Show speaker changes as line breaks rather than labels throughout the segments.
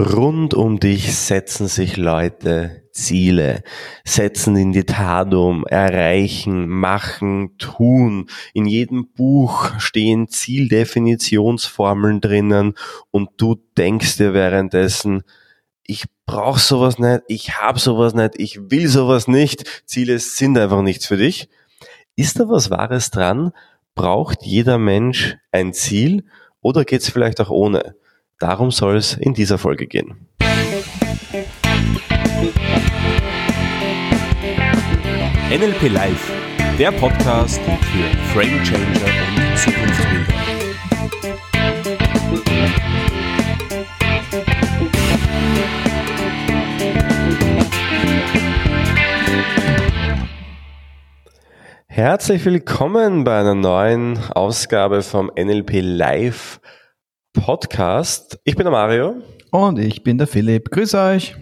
Rund um dich setzen sich Leute Ziele, setzen in die Tat um, erreichen, machen, tun. In jedem Buch stehen Zieldefinitionsformeln drinnen und du denkst dir währenddessen, ich brauche sowas nicht, ich habe sowas nicht, ich will sowas nicht, Ziele sind einfach nichts für dich. Ist da was Wahres dran? Braucht jeder Mensch ein Ziel oder geht's vielleicht auch ohne? Darum soll es in dieser Folge gehen. NLP Live, der Podcast für Frame Changer und Zukunftsbilder. Herzlich willkommen bei einer neuen Ausgabe vom NLP Live Podcast. Ich bin der Mario.
Und ich bin der Philipp. Grüß euch.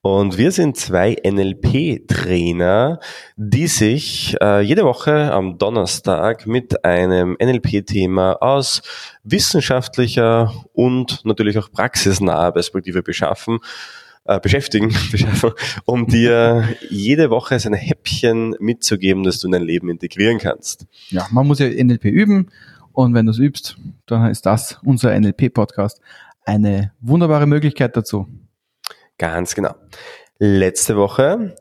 Und wir sind zwei NLP-Trainer, die sich äh, jede Woche am Donnerstag mit einem NLP-Thema aus wissenschaftlicher und natürlich auch praxisnaher Perspektive beschaffen, äh, beschäftigen, beschaffen, um dir jede Woche so ein Häppchen mitzugeben, dass du in dein Leben integrieren kannst.
Ja, man muss ja NLP üben und wenn du es übst, dann ist das unser NLP-Podcast eine wunderbare Möglichkeit dazu.
Ganz genau. Letzte Woche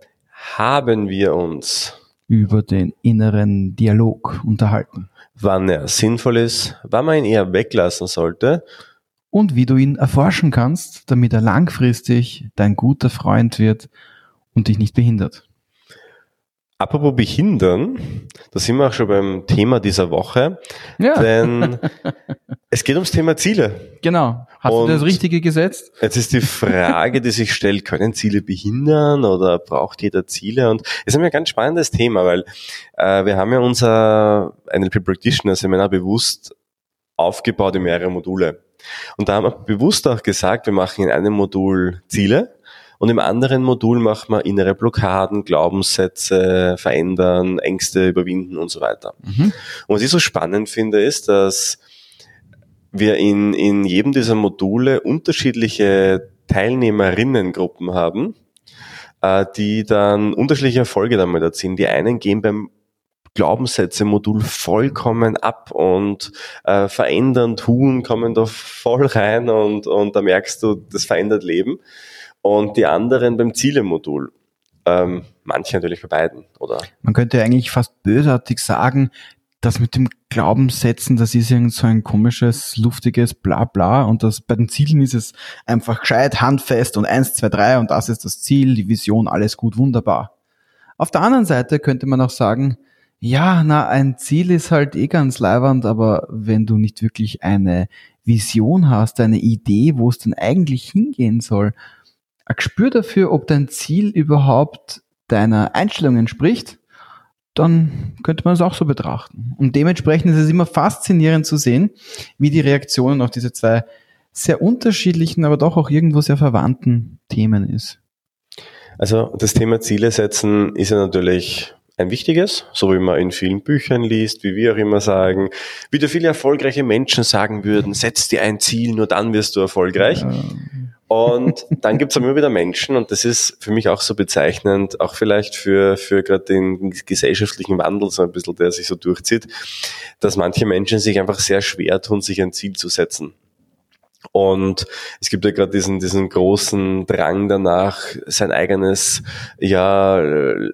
haben wir uns
über den inneren Dialog unterhalten.
Wann er sinnvoll ist, wann man ihn eher weglassen sollte.
Und wie du ihn erforschen kannst, damit er langfristig dein guter Freund wird und dich nicht behindert.
Apropos behindern, da sind wir auch schon beim Thema dieser Woche. Ja. Denn es geht ums Thema Ziele.
Genau. Hast Und du das Richtige gesetzt?
Jetzt ist die Frage, die sich stellt, können Ziele behindern oder braucht jeder Ziele? Und es ist ein ganz spannendes Thema, weil äh, wir haben ja unser NLP Practitioner Seminar bewusst aufgebaut in mehrere Module. Und da haben wir bewusst auch gesagt, wir machen in einem Modul Ziele, und im anderen Modul machen wir innere Blockaden, Glaubenssätze verändern, Ängste überwinden und so weiter. Mhm. Und was ich so spannend finde, ist, dass wir in, in jedem dieser Module unterschiedliche Teilnehmerinnengruppen haben, äh, die dann unterschiedliche Erfolge damit erzielen. Die einen gehen beim Glaubenssätze-Modul vollkommen ab und äh, verändern, tun, kommen da voll rein und, und da merkst du, das verändert Leben und die anderen beim Ziele-Modul. Ähm, manche natürlich bei beiden, oder?
Man könnte eigentlich fast bösartig sagen, das mit dem Glaubenssätzen, das ist irgend so ein komisches, luftiges Blabla und das bei den Zielen ist es einfach gescheit, handfest und eins, zwei, drei und das ist das Ziel, die Vision, alles gut, wunderbar. Auf der anderen Seite könnte man auch sagen, ja, na, ein Ziel ist halt eh ganz leibernd, aber wenn du nicht wirklich eine Vision hast, eine Idee, wo es denn eigentlich hingehen soll, ein Gespür dafür, ob dein Ziel überhaupt deiner Einstellung entspricht, dann könnte man es auch so betrachten. Und dementsprechend ist es immer faszinierend zu sehen, wie die Reaktionen auf diese zwei sehr unterschiedlichen, aber doch auch irgendwo sehr verwandten Themen ist.
Also das Thema Ziele setzen ist ja natürlich ein wichtiges, so wie man in vielen Büchern liest, wie wir auch immer sagen, wie da viele erfolgreiche Menschen sagen würden, setz dir ein Ziel, nur dann wirst du erfolgreich. Ja. Und dann gibt es immer wieder Menschen, und das ist für mich auch so bezeichnend, auch vielleicht für, für gerade den gesellschaftlichen Wandel so ein bisschen, der sich so durchzieht, dass manche Menschen sich einfach sehr schwer tun, sich ein Ziel zu setzen. Und es gibt ja gerade diesen, diesen großen Drang danach, sein eigenes ja,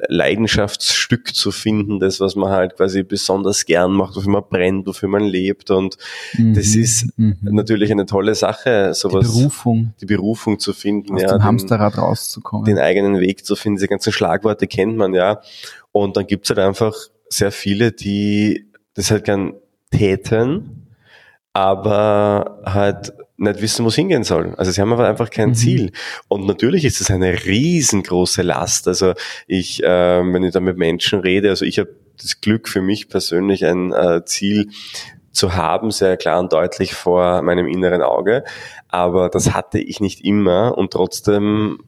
Leidenschaftsstück zu finden, das, was man halt quasi besonders gern macht, wofür man brennt, wofür man lebt. Und mhm, das ist mhm. natürlich eine tolle Sache, sowas.
Die Berufung.
Die Berufung zu finden,
Aus
ja.
Dem Hamsterrad rauszukommen.
Den eigenen Weg zu finden. Diese ganzen Schlagworte kennt man ja. Und dann gibt's halt einfach sehr viele, die das halt gern täten, aber halt nicht wissen, wo es hingehen soll. Also sie haben aber einfach kein mhm. Ziel. Und natürlich ist es eine riesengroße Last. Also ich, äh, wenn ich da mit Menschen rede, also ich habe das Glück für mich persönlich ein äh, Ziel zu haben, sehr klar und deutlich vor meinem inneren Auge. Aber das hatte ich nicht immer und trotzdem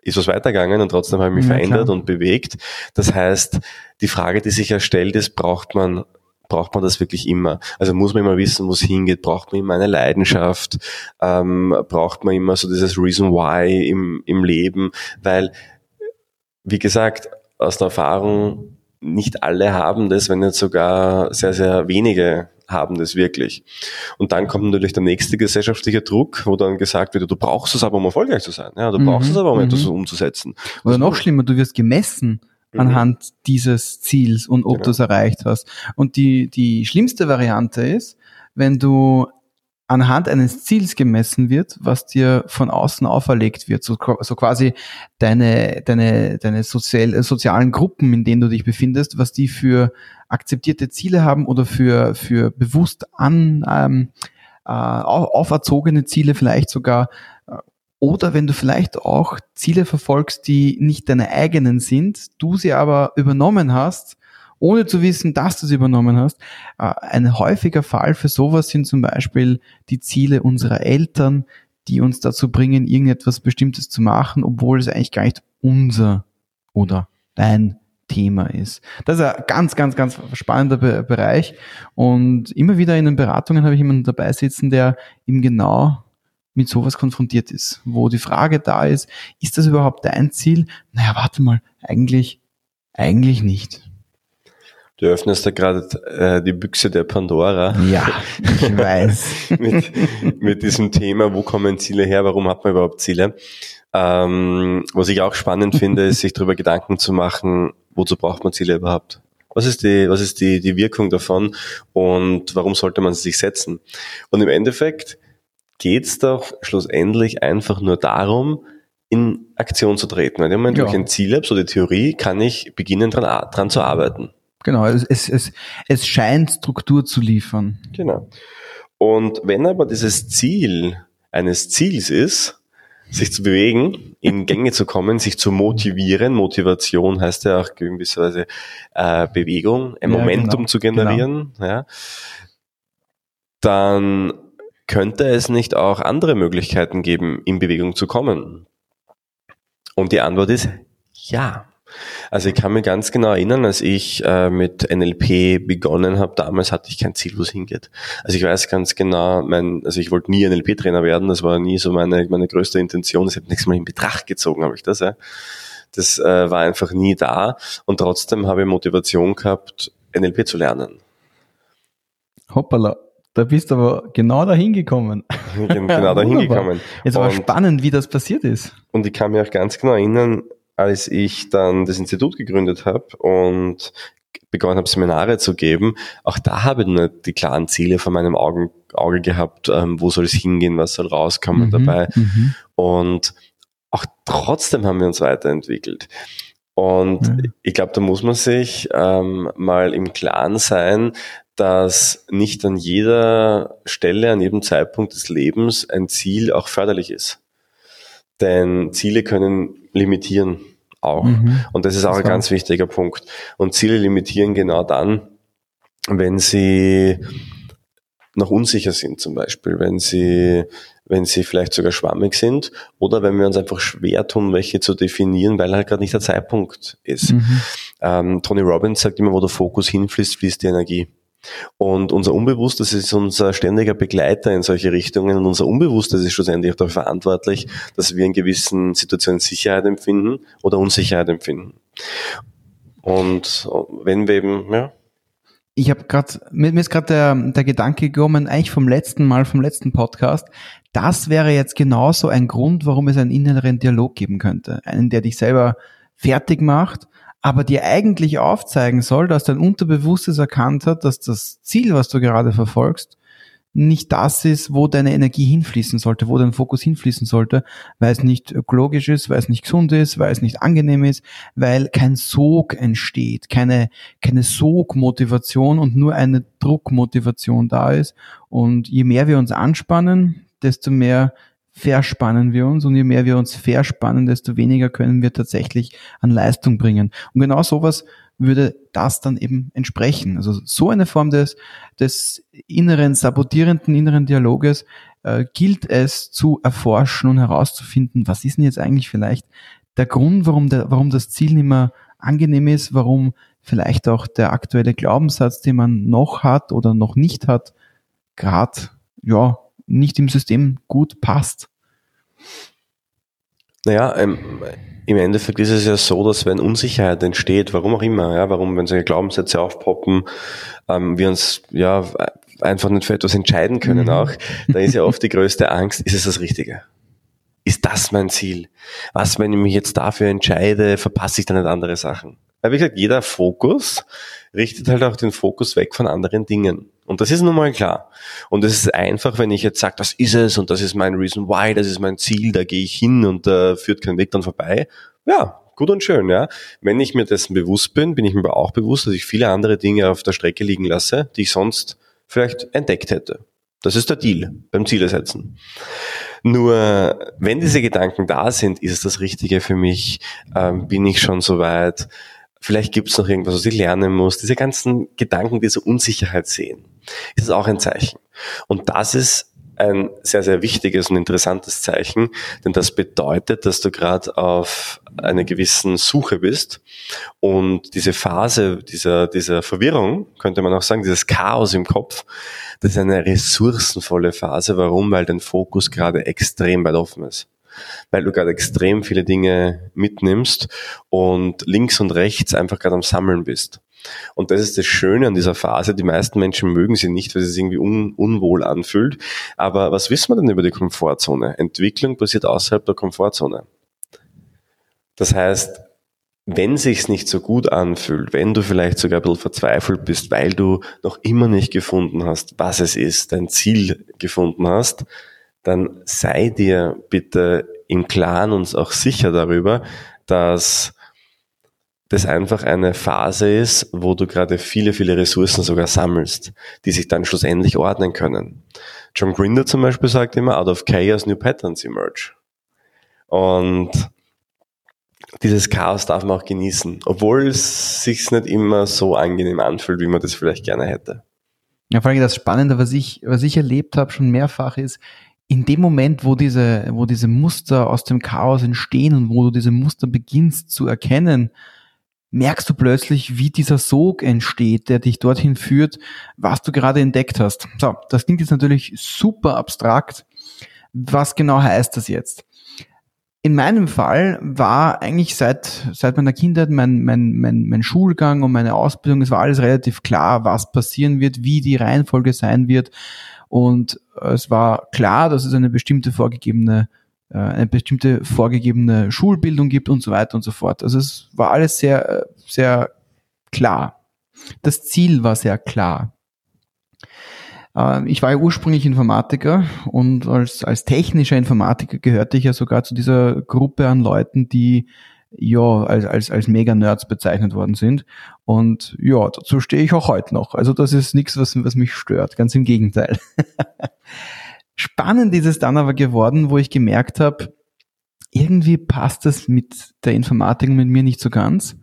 ist was weitergegangen und trotzdem habe ich mich ja, verändert klar. und bewegt. Das heißt, die Frage, die sich ja stellt, ist, braucht man braucht man das wirklich immer? Also muss man immer wissen, wo es hingeht? Braucht man immer eine Leidenschaft? Ähm, braucht man immer so dieses Reason Why im, im Leben? Weil, wie gesagt, aus der Erfahrung, nicht alle haben das, wenn nicht sogar sehr, sehr wenige haben das wirklich. Und dann kommt natürlich der nächste gesellschaftliche Druck, wo dann gesagt wird, du brauchst es aber, um erfolgreich zu sein. Ja, du mhm, brauchst es aber, um mhm. etwas umzusetzen.
Oder noch schlimmer, du wirst gemessen mhm. anhand dieses Ziels und ob genau. du es erreicht hast. Und die, die schlimmste Variante ist, wenn du anhand eines Ziels gemessen wird, was dir von außen auferlegt wird. So, so quasi deine, deine, deine sozial, sozialen Gruppen, in denen du dich befindest, was die für akzeptierte Ziele haben oder für, für bewusst an, ähm, äh, auferzogene Ziele vielleicht sogar. Oder wenn du vielleicht auch Ziele verfolgst, die nicht deine eigenen sind, du sie aber übernommen hast, ohne zu wissen, dass du es übernommen hast. Äh, ein häufiger Fall für sowas sind zum Beispiel die Ziele unserer Eltern, die uns dazu bringen, irgendetwas Bestimmtes zu machen, obwohl es eigentlich gar nicht unser oder dein Thema ist. Das ist ein ganz, ganz, ganz spannender Be Bereich. Und immer wieder in den Beratungen habe ich jemanden dabei sitzen, der eben genau mit sowas konfrontiert ist, wo die Frage da ist, ist das überhaupt dein Ziel? Naja, warte mal, eigentlich, eigentlich nicht.
Du öffnest da gerade äh, die Büchse der Pandora.
Ja, ich weiß.
mit, mit diesem Thema, wo kommen Ziele her, warum hat man überhaupt Ziele? Ähm, was ich auch spannend finde, ist, sich darüber Gedanken zu machen, wozu braucht man Ziele überhaupt? Was ist die, was ist die, die Wirkung davon und warum sollte man sie sich setzen? Und im Endeffekt geht es doch schlussendlich einfach nur darum, in Aktion zu treten. Wenn ich ja. ein Ziel habe, so die Theorie, kann ich beginnen, dran, dran zu arbeiten.
Genau, es, es, es, es scheint Struktur zu liefern.
Genau. Und wenn aber dieses Ziel eines Ziels ist, sich zu bewegen, in Gänge zu kommen, sich zu motivieren. Motivation heißt ja auch gewisserweise äh, Bewegung, ein ja, Momentum genau, zu generieren. Genau. Ja. Dann könnte es nicht auch andere Möglichkeiten geben, in Bewegung zu kommen? Und die Antwort ist ja. Also ich kann mich ganz genau erinnern, als ich äh, mit NLP begonnen habe, damals hatte ich kein Ziel, wo es hingeht. Also ich weiß ganz genau, mein, also ich wollte nie NLP-Trainer werden, das war nie so meine, meine größte Intention, das habe ich nichts mal in Betracht gezogen, habe ich das, ja. Das äh, war einfach nie da und trotzdem habe ich Motivation gehabt, NLP zu lernen.
Hoppala. Da bist du aber genau dahin gekommen.
genau dahin gekommen.
Jetzt war spannend, wie das passiert ist.
Und ich kann mich auch ganz genau erinnern, als ich dann das Institut gegründet habe und begonnen habe, Seminare zu geben, auch da habe ich nicht die klaren Ziele vor meinem Augen, Auge gehabt, ähm, wo soll es hingehen, was soll rauskommen mhm, dabei. Mhm. Und auch trotzdem haben wir uns weiterentwickelt. Und mhm. ich glaube, da muss man sich ähm, mal im Klaren sein, dass nicht an jeder Stelle, an jedem Zeitpunkt des Lebens ein Ziel auch förderlich ist. Denn Ziele können limitieren auch. Mhm. Und das ist auch das ein ganz wichtiger Punkt. Und Ziele limitieren genau dann, wenn sie noch unsicher sind zum Beispiel, wenn sie, wenn sie vielleicht sogar schwammig sind oder wenn wir uns einfach schwer tun, welche zu definieren, weil halt gerade nicht der Zeitpunkt ist. Mhm. Ähm, Tony Robbins sagt immer, wo der Fokus hinfließt, fließt die Energie. Und unser Unbewusstes ist unser ständiger Begleiter in solche Richtungen und unser Unbewusstes ist schlussendlich dafür verantwortlich, dass wir in gewissen Situationen Sicherheit empfinden oder Unsicherheit empfinden. Und wenn wir eben, ja.
Ich habe gerade, mir ist gerade der, der Gedanke gekommen, eigentlich vom letzten Mal, vom letzten Podcast, das wäre jetzt genauso ein Grund, warum es einen inneren Dialog geben könnte. Einen, der dich selber fertig macht aber dir eigentlich aufzeigen soll, dass dein Unterbewusstes erkannt hat, dass das Ziel, was du gerade verfolgst, nicht das ist, wo deine Energie hinfließen sollte, wo dein Fokus hinfließen sollte, weil es nicht ökologisch ist, weil es nicht gesund ist, weil es nicht angenehm ist, weil kein Sog entsteht, keine, keine Sogmotivation und nur eine Druckmotivation da ist. Und je mehr wir uns anspannen, desto mehr verspannen wir uns und je mehr wir uns verspannen, desto weniger können wir tatsächlich an Leistung bringen. Und genau sowas würde das dann eben entsprechen. Also so eine Form des, des inneren, sabotierenden inneren Dialoges äh, gilt es zu erforschen und herauszufinden, was ist denn jetzt eigentlich vielleicht der Grund, warum, der, warum das Ziel nicht mehr angenehm ist, warum vielleicht auch der aktuelle Glaubenssatz, den man noch hat oder noch nicht hat, gerade ja nicht im System gut passt.
Naja, ähm, im Endeffekt ist es ja so, dass wenn Unsicherheit entsteht, warum auch immer, ja, warum, wenn solche Glaubenssätze aufpoppen, ähm, wir uns ja einfach nicht für etwas entscheiden können mhm. auch, da ist ja oft die größte Angst, ist es das Richtige? Ist das mein Ziel? Was, wenn ich mich jetzt dafür entscheide, verpasse ich dann nicht andere Sachen? Weil wie gesagt, jeder Fokus richtet halt auch den Fokus weg von anderen Dingen. Und das ist nun mal klar. Und es ist einfach, wenn ich jetzt sage, das ist es und das ist mein Reason Why, das ist mein Ziel, da gehe ich hin und da äh, führt kein Weg dann vorbei. Ja, gut und schön, ja. Wenn ich mir dessen bewusst bin, bin ich mir aber auch bewusst, dass ich viele andere Dinge auf der Strecke liegen lasse, die ich sonst vielleicht entdeckt hätte. Das ist der Deal beim Ziele setzen. Nur wenn diese Gedanken da sind, ist es das Richtige für mich, ähm, bin ich schon so weit, vielleicht gibt es noch irgendwas, was ich lernen muss. Diese ganzen Gedanken, diese Unsicherheit sehen, ist auch ein Zeichen. Und das ist ein sehr, sehr wichtiges und interessantes Zeichen, denn das bedeutet, dass du gerade auf einer gewissen Suche bist und diese Phase dieser, dieser Verwirrung, könnte man auch sagen, dieses Chaos im Kopf, das ist eine ressourcenvolle Phase. Warum? Weil dein Fokus gerade extrem weit offen ist weil du gerade extrem viele Dinge mitnimmst und links und rechts einfach gerade am Sammeln bist. Und das ist das Schöne an dieser Phase. Die meisten Menschen mögen sie nicht, weil sie sich irgendwie un unwohl anfühlt. Aber was wissen wir denn über die Komfortzone? Entwicklung passiert außerhalb der Komfortzone. Das heißt, wenn sich's nicht so gut anfühlt, wenn du vielleicht sogar ein bisschen verzweifelt bist, weil du noch immer nicht gefunden hast, was es ist, dein Ziel gefunden hast, dann sei dir bitte im Klaren und auch sicher darüber, dass das einfach eine Phase ist, wo du gerade viele, viele Ressourcen sogar sammelst, die sich dann schlussendlich ordnen können. John Grinder zum Beispiel sagt immer, out of chaos new patterns emerge. Und dieses Chaos darf man auch genießen, obwohl es sich nicht immer so angenehm anfühlt, wie man das vielleicht gerne hätte.
Ja, vor allem das Spannende, was ich, was ich erlebt habe, schon mehrfach ist, in dem Moment, wo diese, wo diese Muster aus dem Chaos entstehen und wo du diese Muster beginnst zu erkennen, merkst du plötzlich, wie dieser Sog entsteht, der dich dorthin führt, was du gerade entdeckt hast. So, das klingt jetzt natürlich super abstrakt. Was genau heißt das jetzt? In meinem Fall war eigentlich seit, seit meiner Kindheit mein, mein, mein, mein Schulgang und meine Ausbildung, es war alles relativ klar, was passieren wird, wie die Reihenfolge sein wird. Und es war klar, dass es eine bestimmte vorgegebene äh, eine bestimmte vorgegebene Schulbildung gibt und so weiter und so fort. Also es war alles sehr, äh, sehr klar. Das Ziel war sehr klar. Ähm, ich war ja ursprünglich Informatiker und als, als technischer Informatiker gehörte ich ja sogar zu dieser Gruppe an Leuten, die ja als, als, als Mega-Nerds bezeichnet worden sind. Und ja, dazu stehe ich auch heute noch. Also das ist nichts, was, was mich stört. Ganz im Gegenteil. Spannend ist es dann aber geworden, wo ich gemerkt habe, irgendwie passt das mit der Informatik mit mir nicht so ganz.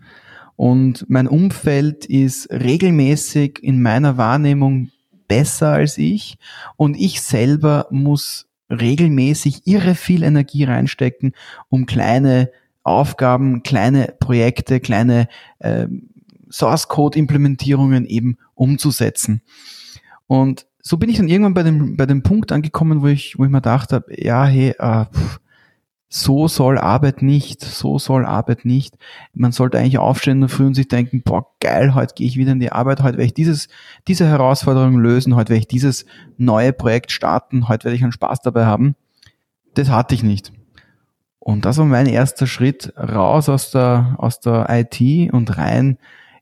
Und mein Umfeld ist regelmäßig in meiner Wahrnehmung besser als ich. Und ich selber muss regelmäßig irre viel Energie reinstecken, um kleine Aufgaben, kleine Projekte, kleine äh, Source Code Implementierungen eben umzusetzen. Und so bin ich dann irgendwann bei dem, bei dem Punkt angekommen, wo ich, wo ich mir gedacht habe, ja, hey, äh, pff, so soll Arbeit nicht, so soll Arbeit nicht. Man sollte eigentlich aufstehen der Früh und sich denken, boah, geil, heute gehe ich wieder in die Arbeit, heute werde ich dieses, diese Herausforderung lösen, heute werde ich dieses neue Projekt starten, heute werde ich einen Spaß dabei haben. Das hatte ich nicht. Und das war mein erster Schritt raus aus der, aus der IT und rein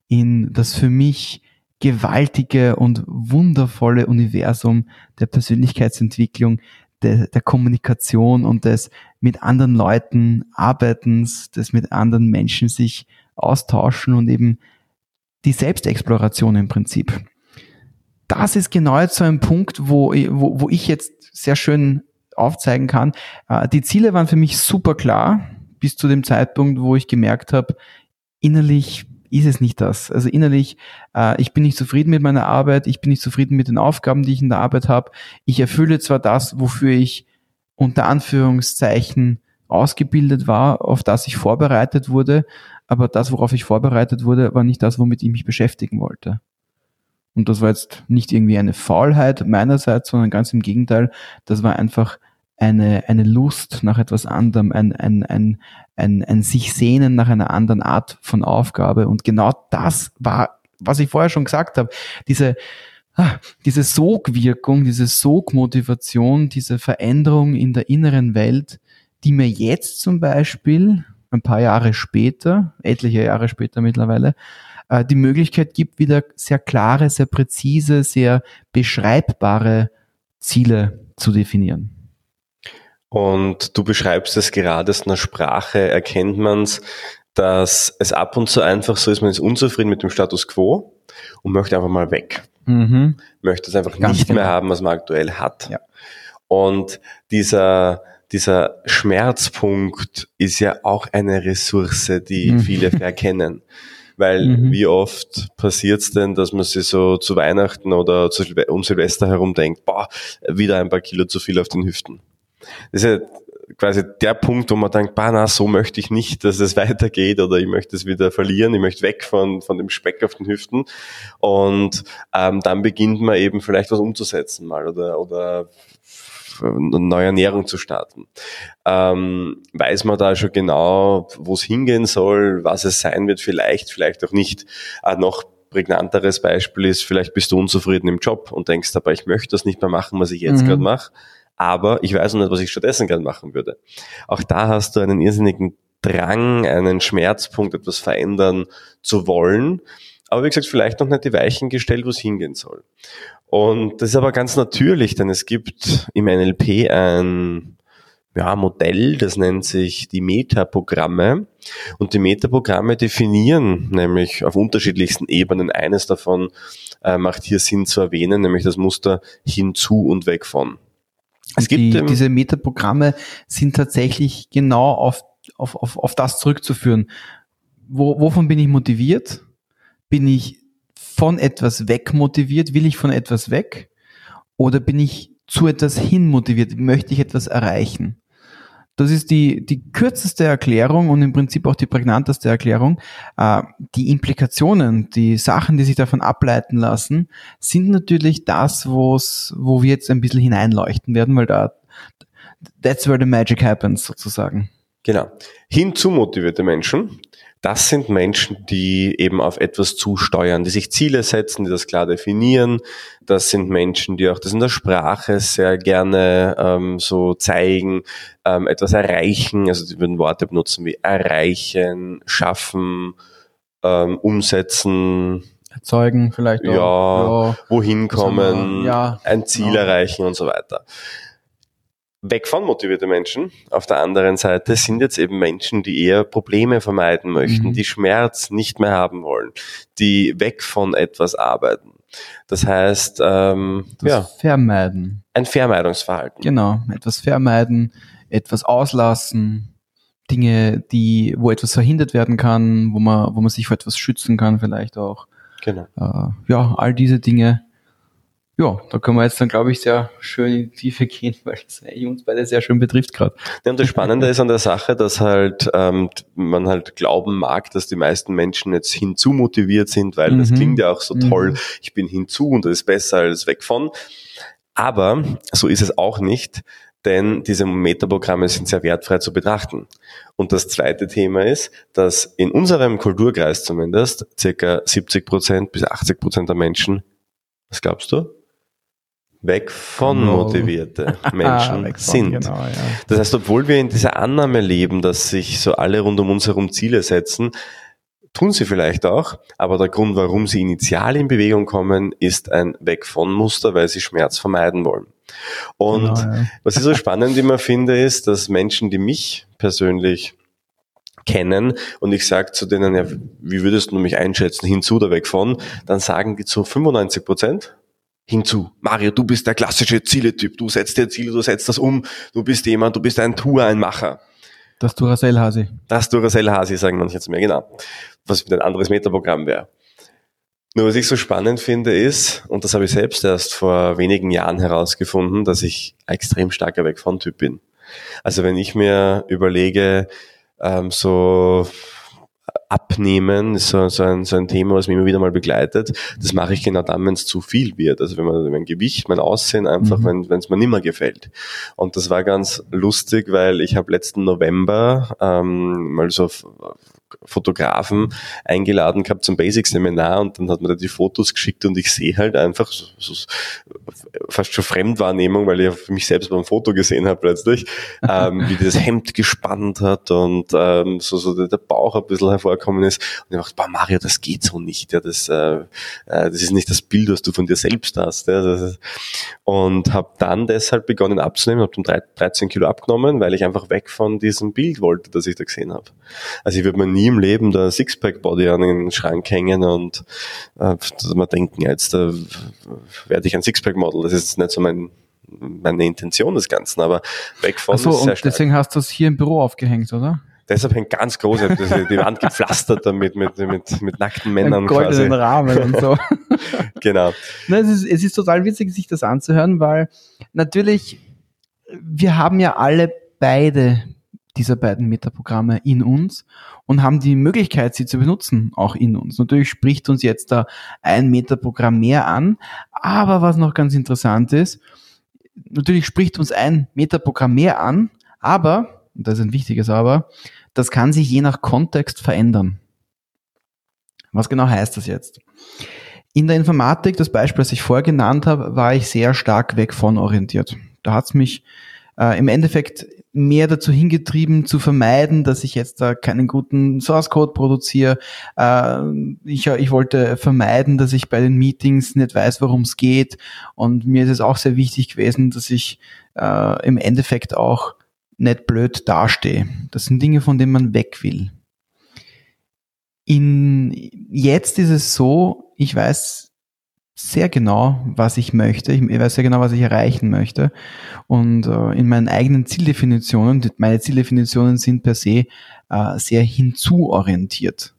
in das für mich gewaltige und wundervolle Universum der Persönlichkeitsentwicklung, der, der Kommunikation und des mit anderen Leuten Arbeitens, des mit anderen Menschen sich austauschen und eben die Selbstexploration im Prinzip. Das ist genau jetzt so ein Punkt, wo, wo, wo ich jetzt sehr schön aufzeigen kann. Äh, die Ziele waren für mich super klar, bis zu dem Zeitpunkt, wo ich gemerkt habe, innerlich ist es nicht das. Also innerlich, äh, ich bin nicht zufrieden mit meiner Arbeit, ich bin nicht zufrieden mit den Aufgaben, die ich in der Arbeit habe. Ich erfülle zwar das, wofür ich unter Anführungszeichen ausgebildet war, auf das ich vorbereitet wurde, aber das, worauf ich vorbereitet wurde, war nicht das, womit ich mich beschäftigen wollte. Und das war jetzt nicht irgendwie eine Faulheit meinerseits, sondern ganz im Gegenteil, das war einfach eine, eine Lust nach etwas anderem, ein, ein, ein, ein, ein sich sehnen nach einer anderen Art von Aufgabe. Und genau das war, was ich vorher schon gesagt habe, diese, ah, diese Sogwirkung, diese Sogmotivation, diese Veränderung in der inneren Welt, die mir jetzt zum Beispiel, ein paar Jahre später, etliche Jahre später mittlerweile, äh, die Möglichkeit gibt, wieder sehr klare, sehr präzise, sehr beschreibbare Ziele zu definieren.
Und du beschreibst es gerade aus einer Sprache, erkennt man es, dass es ab und zu einfach so ist, man ist unzufrieden mit dem Status quo und möchte einfach mal weg. Mhm. Möchte es einfach Ganz nicht genau. mehr haben, was man aktuell hat. Ja. Und dieser, dieser Schmerzpunkt ist ja auch eine Ressource, die mhm. viele verkennen. Weil mhm. wie oft passiert es denn, dass man sich so zu Weihnachten oder zu, um Silvester herum denkt, boah, wieder ein paar Kilo zu viel auf den Hüften. Das ist ja quasi der Punkt, wo man denkt, bah, na, so möchte ich nicht, dass es weitergeht oder ich möchte es wieder verlieren, ich möchte weg von, von dem Speck auf den Hüften. Und ähm, dann beginnt man eben vielleicht was umzusetzen mal oder, oder eine neue Ernährung zu starten. Ähm, weiß man da schon genau, wo es hingehen soll, was es sein wird, vielleicht, vielleicht auch nicht. Äh, noch prägnanteres Beispiel ist, vielleicht bist du unzufrieden im Job und denkst dabei, ich möchte das nicht mehr machen, was ich jetzt mhm. gerade mache aber ich weiß noch nicht, was ich stattdessen gern machen würde. Auch da hast du einen irrsinnigen Drang, einen Schmerzpunkt, etwas verändern zu wollen. Aber wie gesagt, vielleicht noch nicht die Weichen gestellt, wo es hingehen soll. Und das ist aber ganz natürlich, denn es gibt im NLP ein ja, Modell, das nennt sich die Metaprogramme. Und die Metaprogramme definieren nämlich auf unterschiedlichsten Ebenen. Eines davon äh, macht hier Sinn zu erwähnen, nämlich das Muster hinzu und weg von.
Es gibt die, diese Metaprogramme sind tatsächlich genau auf, auf, auf, auf das zurückzuführen. Wo, wovon bin ich motiviert? Bin ich von etwas weg motiviert? Will ich von etwas weg? Oder bin ich zu etwas hin motiviert? Möchte ich etwas erreichen? Das ist die, die kürzeste Erklärung und im Prinzip auch die prägnanteste Erklärung. Äh, die Implikationen, die Sachen, die sich davon ableiten lassen, sind natürlich das, wo's, wo wir jetzt ein bisschen hineinleuchten werden, weil da that's where the magic happens sozusagen.
Genau. Hinzu motivierte Menschen das sind Menschen, die eben auf etwas zusteuern, die sich Ziele setzen, die das klar definieren. Das sind Menschen, die auch das in der Sprache sehr gerne ähm, so zeigen, ähm, etwas erreichen. Also die würden Worte benutzen wie erreichen, schaffen, ähm, umsetzen,
erzeugen vielleicht
auch. Ja, ja. wohin kommen, ja, ein Ziel. Genau. erreichen und so weiter weg von motivierte Menschen auf der anderen Seite sind jetzt eben Menschen, die eher Probleme vermeiden möchten, mhm. die Schmerz nicht mehr haben wollen, die weg von etwas arbeiten. Das heißt, ähm,
das ja, vermeiden.
Ein Vermeidungsverhalten.
Genau, etwas vermeiden, etwas auslassen, Dinge, die, wo etwas verhindert werden kann, wo man, wo man sich vor etwas schützen kann, vielleicht auch.
Genau.
Äh, ja, all diese Dinge ja, da können wir jetzt dann, glaube ich, sehr schön in die Tiefe gehen, weil es uns beide sehr schön betrifft gerade.
Ja, und das Spannende ist an der Sache, dass halt ähm, man halt glauben mag, dass die meisten Menschen jetzt hinzu motiviert sind, weil mhm. das klingt ja auch so toll, mhm. ich bin hinzu und das ist besser als weg von. Aber so ist es auch nicht, denn diese Metaprogramme sind sehr wertfrei zu betrachten. Und das zweite Thema ist, dass in unserem Kulturkreis zumindest circa 70 Prozent bis 80 Prozent der Menschen, was glaubst du? Weg von genau. motivierte Menschen von, sind. Genau, ja. Das heißt, obwohl wir in dieser Annahme leben, dass sich so alle rund um uns herum Ziele setzen, tun sie vielleicht auch, aber der Grund, warum sie initial in Bewegung kommen, ist ein Weg von Muster, weil sie Schmerz vermeiden wollen. Und genau, ja. was ich so spannend immer finde, ist, dass Menschen, die mich persönlich kennen und ich sage zu denen, ja, wie würdest du mich einschätzen, hinzu oder weg von, dann sagen die zu 95 Prozent, hinzu. Mario, du bist der klassische Zieletyp. Du setzt dir Ziele, du setzt das um. Du bist jemand, du bist ein Tour, ein Macher.
Das Duracell-Hasi.
Das Duracell-Hasi, sagen manche jetzt mehr, genau. Was ein anderes Metaprogramm wäre. Nur was ich so spannend finde ist, und das habe ich selbst erst vor wenigen Jahren herausgefunden, dass ich ein extrem starker Weg von Typ bin. Also wenn ich mir überlege, ähm, so Abnehmen ist so, so, ein, so ein Thema, was mich immer wieder mal begleitet. Das mache ich genau dann, wenn es zu viel wird. Also wenn man mein Gewicht, mein Aussehen einfach, mhm. wenn es mir nicht mehr gefällt. Und das war ganz lustig, weil ich habe letzten November ähm, mal so Fotografen eingeladen gehabt zum Basic-Seminar und dann hat man da die Fotos geschickt und ich sehe halt einfach so, so, fast schon Fremdwahrnehmung, weil ich mich selbst beim Foto gesehen habe plötzlich, ähm, wie das Hemd gespannt hat und ähm, so, so der Bauch ein bisschen hervorkommen ist. Und ich dachte, boah, Mario, das geht so nicht. Ja, das, äh, äh das ist nicht das Bild, was du von dir selbst hast. Ja. Und habe dann deshalb begonnen abzunehmen, habe dann 13 Kilo abgenommen, weil ich einfach weg von diesem Bild wollte, das ich da gesehen habe. Also ich würde mir nie im Leben der Sixpack-Body an den Schrank hängen und äh, man denken, jetzt äh, werde ich ein Sixpack-Model. Das ist nicht so mein, meine Intention des Ganzen, aber weg von
Ach so, und deswegen hast du es hier im Büro aufgehängt, oder?
Deshalb hängt ganz groß, die Wand gepflastert damit mit, mit, mit nackten Männern.
goldenen quasi. Rahmen und so.
genau.
Na, es, ist, es ist total witzig, sich das anzuhören, weil natürlich, wir haben ja alle beide dieser beiden Metaprogramme in uns und haben die Möglichkeit, sie zu benutzen, auch in uns. Natürlich spricht uns jetzt da ein Metaprogramm mehr an, aber was noch ganz interessant ist, natürlich spricht uns ein Metaprogramm mehr an, aber, und das ist ein wichtiges Aber, das kann sich je nach Kontext verändern. Was genau heißt das jetzt? In der Informatik, das Beispiel, das ich vorher genannt habe, war ich sehr stark weg von orientiert. Da hat es mich äh, im Endeffekt mehr dazu hingetrieben, zu vermeiden, dass ich jetzt da keinen guten Source Code produziere. Äh, ich, ich wollte vermeiden, dass ich bei den Meetings nicht weiß, worum es geht. Und mir ist es auch sehr wichtig gewesen, dass ich äh, im Endeffekt auch nicht blöd dastehe. Das sind Dinge, von denen man weg will. In, jetzt ist es so, ich weiß sehr genau, was ich möchte. Ich weiß sehr genau, was ich erreichen möchte. Und äh, in meinen eigenen Zieldefinitionen, meine Zieldefinitionen sind per se äh, sehr hinzuorientiert.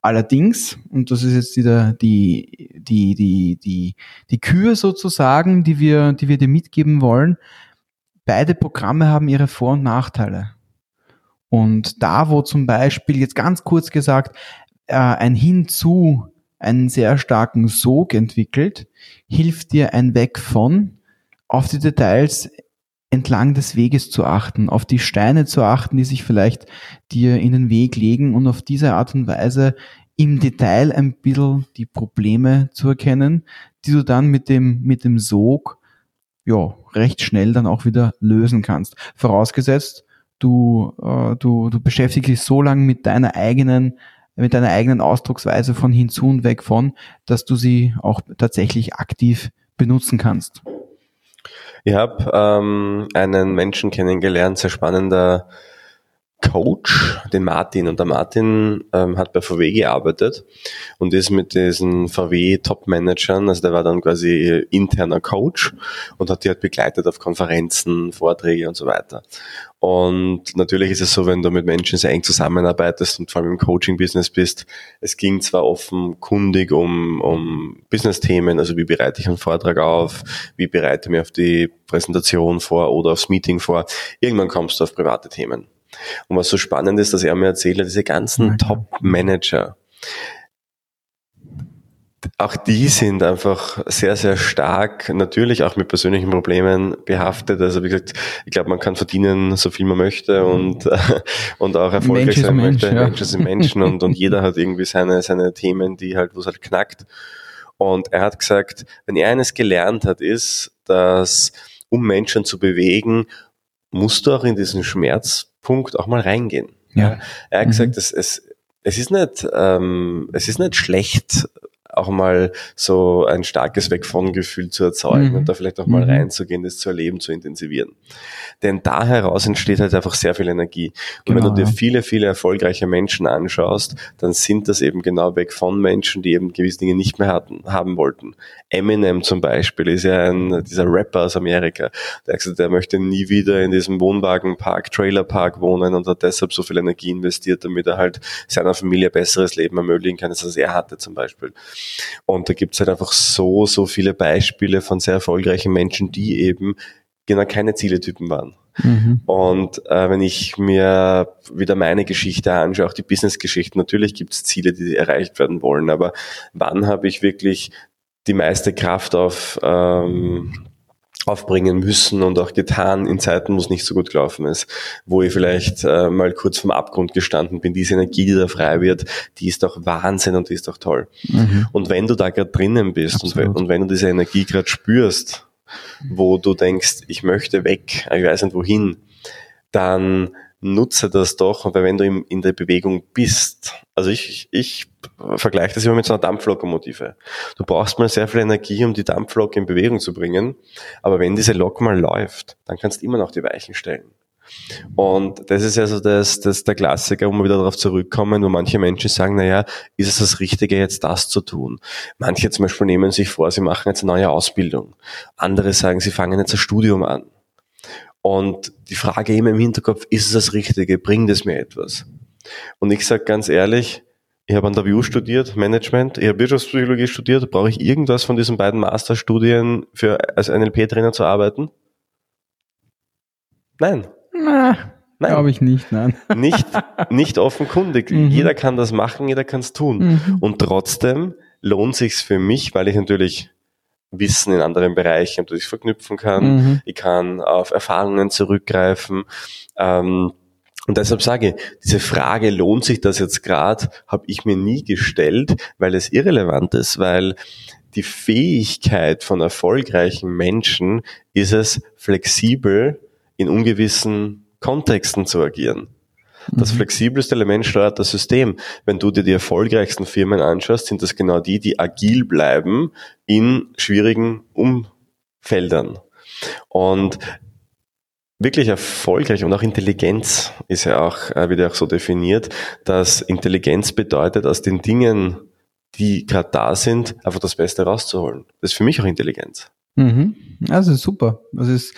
Allerdings, und das ist jetzt wieder die, die, die, die, die Kür sozusagen, die wir, die wir dir mitgeben wollen, beide Programme haben ihre Vor- und Nachteile. Und da, wo zum Beispiel, jetzt ganz kurz gesagt, äh, ein Hinzu einen sehr starken Sog entwickelt, hilft dir ein Weg von, auf die Details entlang des Weges zu achten, auf die Steine zu achten, die sich vielleicht dir in den Weg legen und auf diese Art und Weise im Detail ein bisschen die Probleme zu erkennen, die du dann mit dem, mit dem Sog, ja, recht schnell dann auch wieder lösen kannst. Vorausgesetzt, du, äh, du, du beschäftigst dich so lange mit deiner eigenen mit deiner eigenen Ausdrucksweise von hinzu und weg von, dass du sie auch tatsächlich aktiv benutzen kannst.
Ich habe ähm, einen Menschen kennengelernt, sehr spannender Coach, den Martin. Und der Martin ähm, hat bei VW gearbeitet und ist mit diesen VW Top-Managern, also der war dann quasi interner Coach und hat die halt begleitet auf Konferenzen, Vorträge und so weiter. Und natürlich ist es so, wenn du mit Menschen sehr eng zusammenarbeitest und vor allem im Coaching-Business bist, es ging zwar offenkundig um, um Business-Themen, also wie bereite ich einen Vortrag auf, wie bereite ich mich auf die Präsentation vor oder aufs Meeting vor. Irgendwann kommst du auf private Themen. Und was so spannend ist, dass er mir erzählt hat, diese ganzen mhm. Top-Manager, auch die sind einfach sehr, sehr stark, natürlich auch mit persönlichen Problemen behaftet. Also wie gesagt, ich glaube, man kann verdienen, so viel man möchte und, und auch erfolgreich Mensch sein möchte. Ja. Menschen sind Menschen und, und jeder hat irgendwie seine, seine Themen, die halt, wo es halt knackt. Und er hat gesagt, wenn er eines gelernt hat, ist, dass um Menschen zu bewegen, musst du auch in diesen Schmerzpunkt auch mal reingehen. Ja. Er hat mhm. gesagt, es, es, es ist nicht, ähm, es ist nicht schlecht, auch mal so ein starkes Weg von Gefühl zu erzeugen mhm. und da vielleicht auch mal mhm. reinzugehen, das zu erleben, zu intensivieren. Denn da heraus entsteht halt einfach sehr viel Energie. Und genau, wenn du dir viele, viele erfolgreiche Menschen anschaust, dann sind das eben genau weg von Menschen, die eben gewisse Dinge nicht mehr hatten, haben wollten. Eminem zum Beispiel ist ja ein, dieser Rapper aus Amerika, der gesagt, der möchte nie wieder in diesem Wohnwagenpark, Trailerpark wohnen und hat deshalb so viel Energie investiert, damit er halt seiner Familie besseres Leben ermöglichen kann, als er hatte zum Beispiel. Und da gibt es halt einfach so, so viele Beispiele von sehr erfolgreichen Menschen, die eben genau keine Zieletypen waren. Mhm. Und äh, wenn ich mir wieder meine Geschichte anschaue, auch die Business-Geschichte, natürlich gibt es Ziele, die erreicht werden wollen, aber wann habe ich wirklich die meiste Kraft auf ähm, aufbringen müssen und auch getan in Zeiten, wo es nicht so gut gelaufen ist, wo ich vielleicht äh, mal kurz vom Abgrund gestanden bin. Diese Energie, die da frei wird, die ist doch Wahnsinn und die ist doch toll. Mhm. Und wenn du da gerade drinnen bist und wenn, und wenn, du diese Energie gerade spürst, wo du denkst, ich möchte weg, ich weiß nicht wohin, dann nutze das doch, weil wenn du in, in der Bewegung bist, also ich, ich vergleiche das immer mit so einer Dampflokomotive. Du brauchst mal sehr viel Energie, um die Dampflok in Bewegung zu bringen, aber wenn diese Lok mal läuft, dann kannst du immer noch die Weichen stellen. Und das ist also das, das der Klassiker, wo wir wieder darauf zurückkommen, wo manche Menschen sagen, naja, ist es das Richtige, jetzt das zu tun? Manche zum Beispiel nehmen sich vor, sie machen jetzt eine neue Ausbildung. Andere sagen, sie fangen jetzt ein Studium an. Und die Frage immer im Hinterkopf, ist es das Richtige? Bringt es mir etwas? Und ich sage ganz ehrlich, ich habe an der WU studiert, Management, ich habe Wirtschaftspsychologie studiert, brauche ich irgendwas von diesen beiden Masterstudien für als NLP-Trainer zu arbeiten? Nein.
Na, nein. Glaube ich nicht, nein.
Nicht, nicht offenkundig. Mhm. Jeder kann das machen, jeder kann es tun. Mhm. Und trotzdem lohnt sich's für mich, weil ich natürlich Wissen in anderen Bereichen, dass ich verknüpfen kann. Mhm. Ich kann auf Erfahrungen zurückgreifen. Ähm, und deshalb sage ich, diese Frage, lohnt sich das jetzt gerade, habe ich mir nie gestellt, weil es irrelevant ist, weil die Fähigkeit von erfolgreichen Menschen ist es, flexibel in ungewissen Kontexten zu agieren. Das mhm. flexibelste Element steuert das System. Wenn du dir die erfolgreichsten Firmen anschaust, sind das genau die, die agil bleiben in schwierigen Umfeldern. Und wirklich erfolgreich und auch Intelligenz ist ja auch, äh, wieder auch so definiert, dass Intelligenz bedeutet, aus den Dingen, die gerade da sind, einfach das Beste rauszuholen. Das ist für mich auch Intelligenz.
Mhm. Also super. Das ist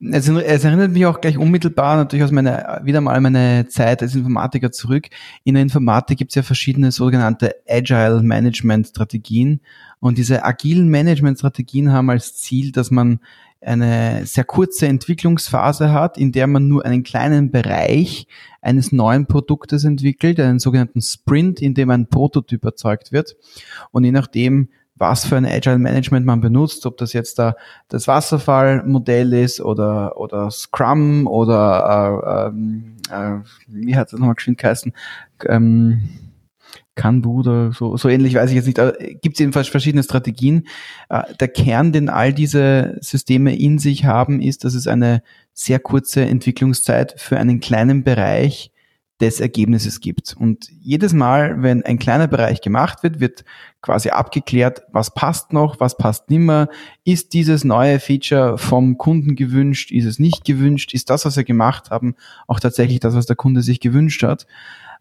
es, es, erinnert mich auch gleich unmittelbar natürlich aus meiner, wieder mal meine Zeit als Informatiker zurück. In der Informatik gibt es ja verschiedene sogenannte Agile Management Strategien. Und diese agilen Management Strategien haben als Ziel, dass man eine sehr kurze Entwicklungsphase hat, in der man nur einen kleinen Bereich eines neuen Produktes entwickelt, einen sogenannten Sprint, in dem ein Prototyp erzeugt wird. Und je nachdem, was für ein Agile Management man benutzt, ob das jetzt da das Wasserfallmodell ist oder, oder Scrum oder äh, äh, wie hat das nochmal geschwind geheißen? Ähm, Kanbu oder so, so ähnlich weiß ich jetzt nicht. Gibt es jedenfalls verschiedene Strategien. Äh, der Kern, den all diese Systeme in sich haben, ist, dass es eine sehr kurze Entwicklungszeit für einen kleinen Bereich des Ergebnisses gibt. Und jedes Mal, wenn ein kleiner Bereich gemacht wird, wird quasi abgeklärt, was passt noch, was passt nimmer, ist dieses neue Feature vom Kunden gewünscht, ist es nicht gewünscht, ist das, was wir gemacht haben, auch tatsächlich das, was der Kunde sich gewünscht hat.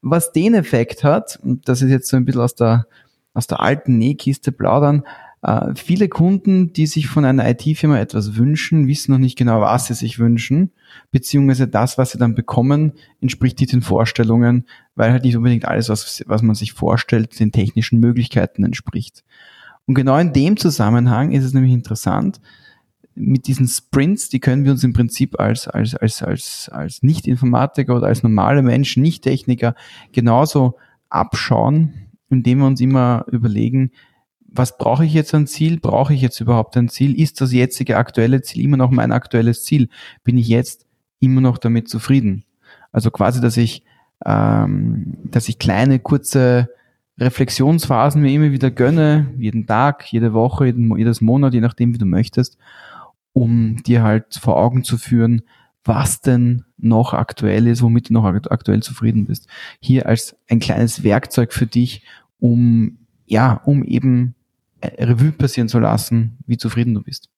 Was den Effekt hat, und das ist jetzt so ein bisschen aus der, aus der alten Nähkiste plaudern, äh, viele Kunden, die sich von einer IT-Firma etwas wünschen, wissen noch nicht genau, was sie sich wünschen, beziehungsweise das, was sie dann bekommen, entspricht nicht den Vorstellungen, weil halt nicht unbedingt alles, was, was man sich vorstellt, den technischen Möglichkeiten entspricht. Und genau in dem Zusammenhang ist es nämlich interessant, mit diesen Sprints, die können wir uns im Prinzip als, als, als, als, als Nicht-Informatiker oder als normale Menschen, Nicht-Techniker genauso abschauen, indem wir uns immer überlegen, was brauche ich jetzt an Ziel? Brauche ich jetzt überhaupt ein Ziel? Ist das jetzige aktuelle Ziel immer noch mein aktuelles Ziel? Bin ich jetzt immer noch damit zufrieden? Also quasi, dass ich, ähm, dass ich kleine, kurze Reflexionsphasen mir immer wieder gönne, jeden Tag, jede Woche, jeden, jedes Monat, je nachdem, wie du möchtest, um dir halt vor Augen zu führen, was denn noch aktuell ist, womit du noch aktuell zufrieden bist. Hier als ein kleines Werkzeug für dich, um ja, um eben Revue passieren zu lassen, wie zufrieden du bist.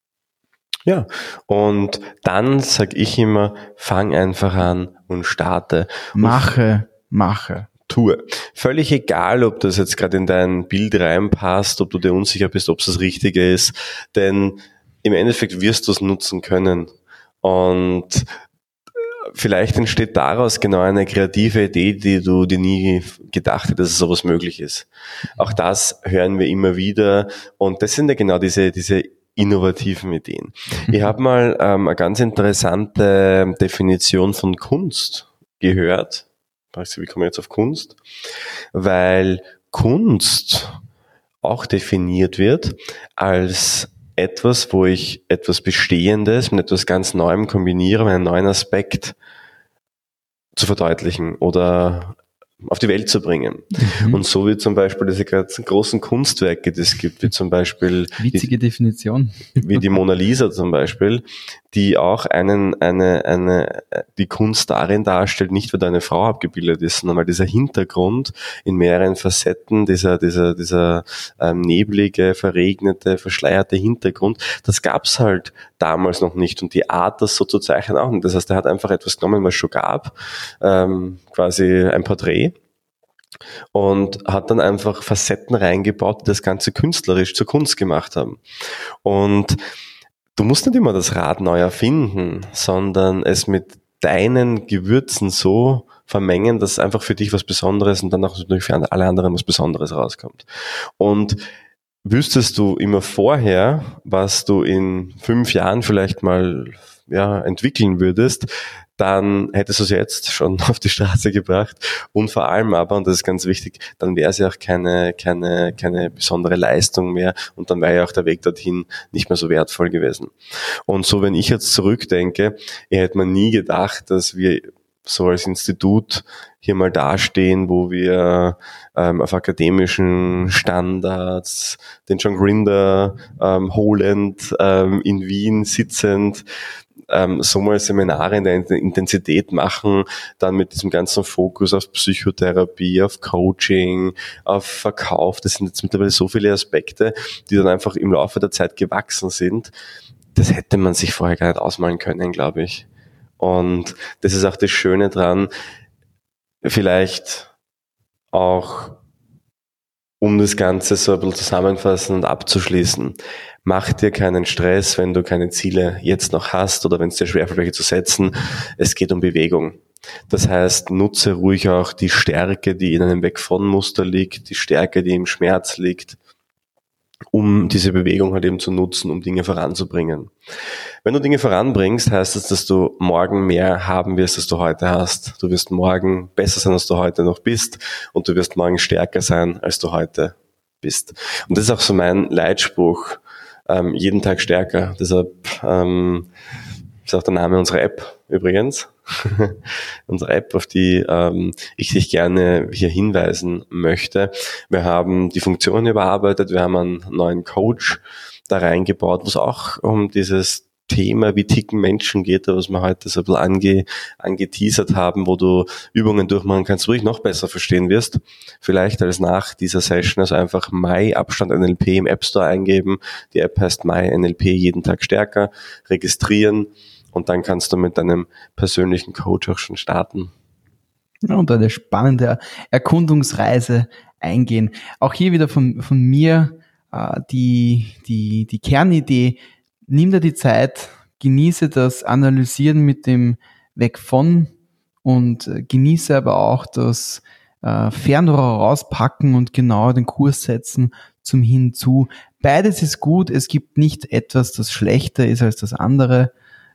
Ja, und dann sag ich immer, fang einfach an und starte.
Mache, mache.
Tue. Völlig egal, ob das jetzt gerade in dein Bild reinpasst, ob du dir unsicher bist, ob es das Richtige ist, denn im Endeffekt wirst du es nutzen können. Und vielleicht entsteht daraus genau eine kreative Idee, die du dir nie gedacht hättest, dass sowas möglich ist. Auch das hören wir immer wieder. Und das sind ja genau diese, diese innovativen Ideen. Ich habe mal ähm, eine ganz interessante Definition von Kunst gehört. Wie komme ich jetzt auf Kunst? Weil Kunst auch definiert wird als etwas, wo ich etwas Bestehendes mit etwas ganz Neuem kombiniere, einen neuen Aspekt zu verdeutlichen oder auf die Welt zu bringen. Mhm. Und so wie zum Beispiel diese ganzen großen Kunstwerke, die es gibt, wie zum Beispiel
witzige
die,
Definition,
wie die Mona Lisa zum Beispiel, die auch einen eine eine die Kunst darin darstellt, nicht weil da eine Frau abgebildet ist, sondern weil dieser Hintergrund in mehreren Facetten, dieser dieser dieser ähm, neblige, verregnete, verschleierte Hintergrund, das gab's halt damals noch nicht und die Art, das so zu zeichnen auch nicht. Das heißt, er hat einfach etwas genommen, was schon gab, ähm, quasi ein Porträt und hat dann einfach Facetten reingebaut, die das Ganze künstlerisch zur Kunst gemacht haben. Und du musst nicht immer das Rad neu erfinden, sondern es mit deinen Gewürzen so vermengen, dass einfach für dich was Besonderes und dann auch natürlich für alle anderen was Besonderes rauskommt. Und wüsstest du immer vorher, was du in fünf Jahren vielleicht mal ja, entwickeln würdest, dann hättest du es jetzt schon auf die Straße gebracht und vor allem aber, und das ist ganz wichtig, dann wäre es ja auch keine, keine, keine besondere Leistung mehr und dann wäre ja auch der Weg dorthin nicht mehr so wertvoll gewesen. Und so, wenn ich jetzt zurückdenke, hätte mir nie gedacht, dass wir so als Institut hier mal dastehen, wo wir ähm, auf akademischen Standards den John Grinder ähm, holend ähm, in Wien sitzend ähm, so mal Seminare in der Intensität machen, dann mit diesem ganzen Fokus auf Psychotherapie, auf Coaching, auf Verkauf. Das sind jetzt mittlerweile so viele Aspekte, die dann einfach im Laufe der Zeit gewachsen sind. Das hätte man sich vorher gar nicht ausmalen können, glaube ich. Und das ist auch das Schöne dran, vielleicht auch um das Ganze so ein bisschen zusammenfassen und abzuschließen. Mach dir keinen Stress, wenn du keine Ziele jetzt noch hast oder wenn es dir schwerfällt, welche zu setzen. Es geht um Bewegung. Das heißt, nutze ruhig auch die Stärke, die in einem Weg von Muster liegt, die Stärke, die im Schmerz liegt um diese Bewegung halt eben zu nutzen, um Dinge voranzubringen. Wenn du Dinge voranbringst, heißt das, dass du morgen mehr haben wirst, als du heute hast. Du wirst morgen besser sein, als du heute noch bist und du wirst morgen stärker sein, als du heute bist. Und das ist auch so mein Leitspruch, ähm, jeden Tag stärker. Deshalb ähm, ist auch der Name unserer App übrigens. unsere App, auf die ähm, ich dich gerne hier hinweisen möchte. Wir haben die Funktionen überarbeitet, wir haben einen neuen Coach da reingebaut, wo es auch um dieses Thema, wie ticken Menschen geht, was wir heute so ein bisschen ange, angeteasert haben, wo du Übungen durchmachen kannst, wo ich noch besser verstehen wirst. Vielleicht als nach dieser Session, also einfach My Abstand NLP im App Store eingeben. Die App heißt My NLP jeden Tag stärker, registrieren und dann kannst du mit deinem persönlichen Coach auch schon starten.
Ja, und eine spannende Erkundungsreise eingehen. Auch hier wieder von, von mir äh, die, die, die Kernidee, nimm dir die Zeit, genieße das Analysieren mit dem Weg von und äh, genieße aber auch das äh, Fernrohr rauspacken und genau den Kurs setzen zum Hinzu. Beides ist gut, es gibt nicht etwas, das schlechter ist als das andere.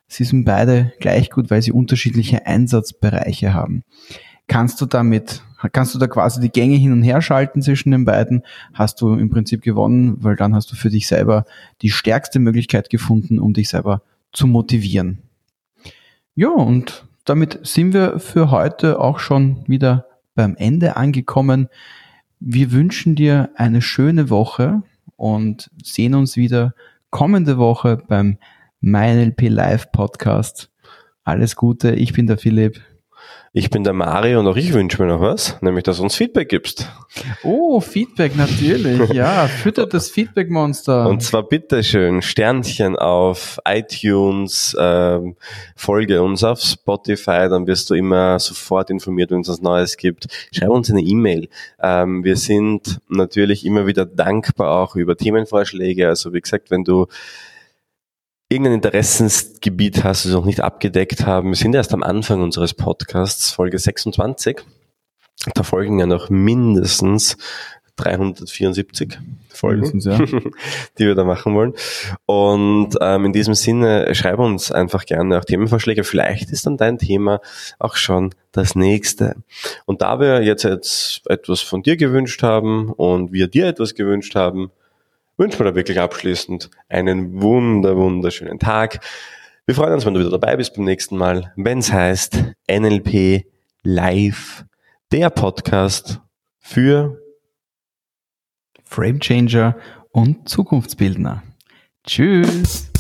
Sie sind beide gleich gut, weil sie unterschiedliche Einsatzbereiche haben. Kannst du damit, kannst du da quasi die Gänge hin und her schalten zwischen den beiden, hast du im Prinzip gewonnen, weil dann hast du für dich selber die stärkste Möglichkeit gefunden, um dich selber zu motivieren. Ja, und damit sind wir für heute auch schon wieder beim Ende angekommen. Wir wünschen dir eine schöne Woche und sehen uns wieder kommende Woche beim MyNLP Live Podcast. Alles Gute, ich bin der Philipp.
Ich bin der Mario und auch ich wünsche mir noch was, nämlich dass du uns Feedback gibst.
Oh, Feedback natürlich, ja. Füttert das Feedback-Monster.
Und zwar bitteschön, Sternchen auf iTunes, ähm, folge uns auf Spotify, dann wirst du immer sofort informiert, wenn es was Neues gibt. Schreib uns eine E-Mail. Ähm, wir sind natürlich immer wieder dankbar auch über Themenvorschläge. Also wie gesagt, wenn du irgendein Interessensgebiet hast, das wir noch nicht abgedeckt haben. Wir sind erst am Anfang unseres Podcasts, Folge 26. Da folgen ja noch mindestens 374 Folgen,
ja.
die wir da machen wollen. Und ähm, in diesem Sinne, schreib uns einfach gerne auch Themenvorschläge. Vielleicht ist dann dein Thema auch schon das nächste. Und da wir jetzt, jetzt etwas von dir gewünscht haben und wir dir etwas gewünscht haben, wünschen wir da wirklich abschließend einen wunder, wunderschönen Tag. Wir freuen uns, wenn du wieder dabei bist beim nächsten Mal, wenn es heißt NLP Live, der Podcast für
Frame Changer und Zukunftsbildner. Tschüss.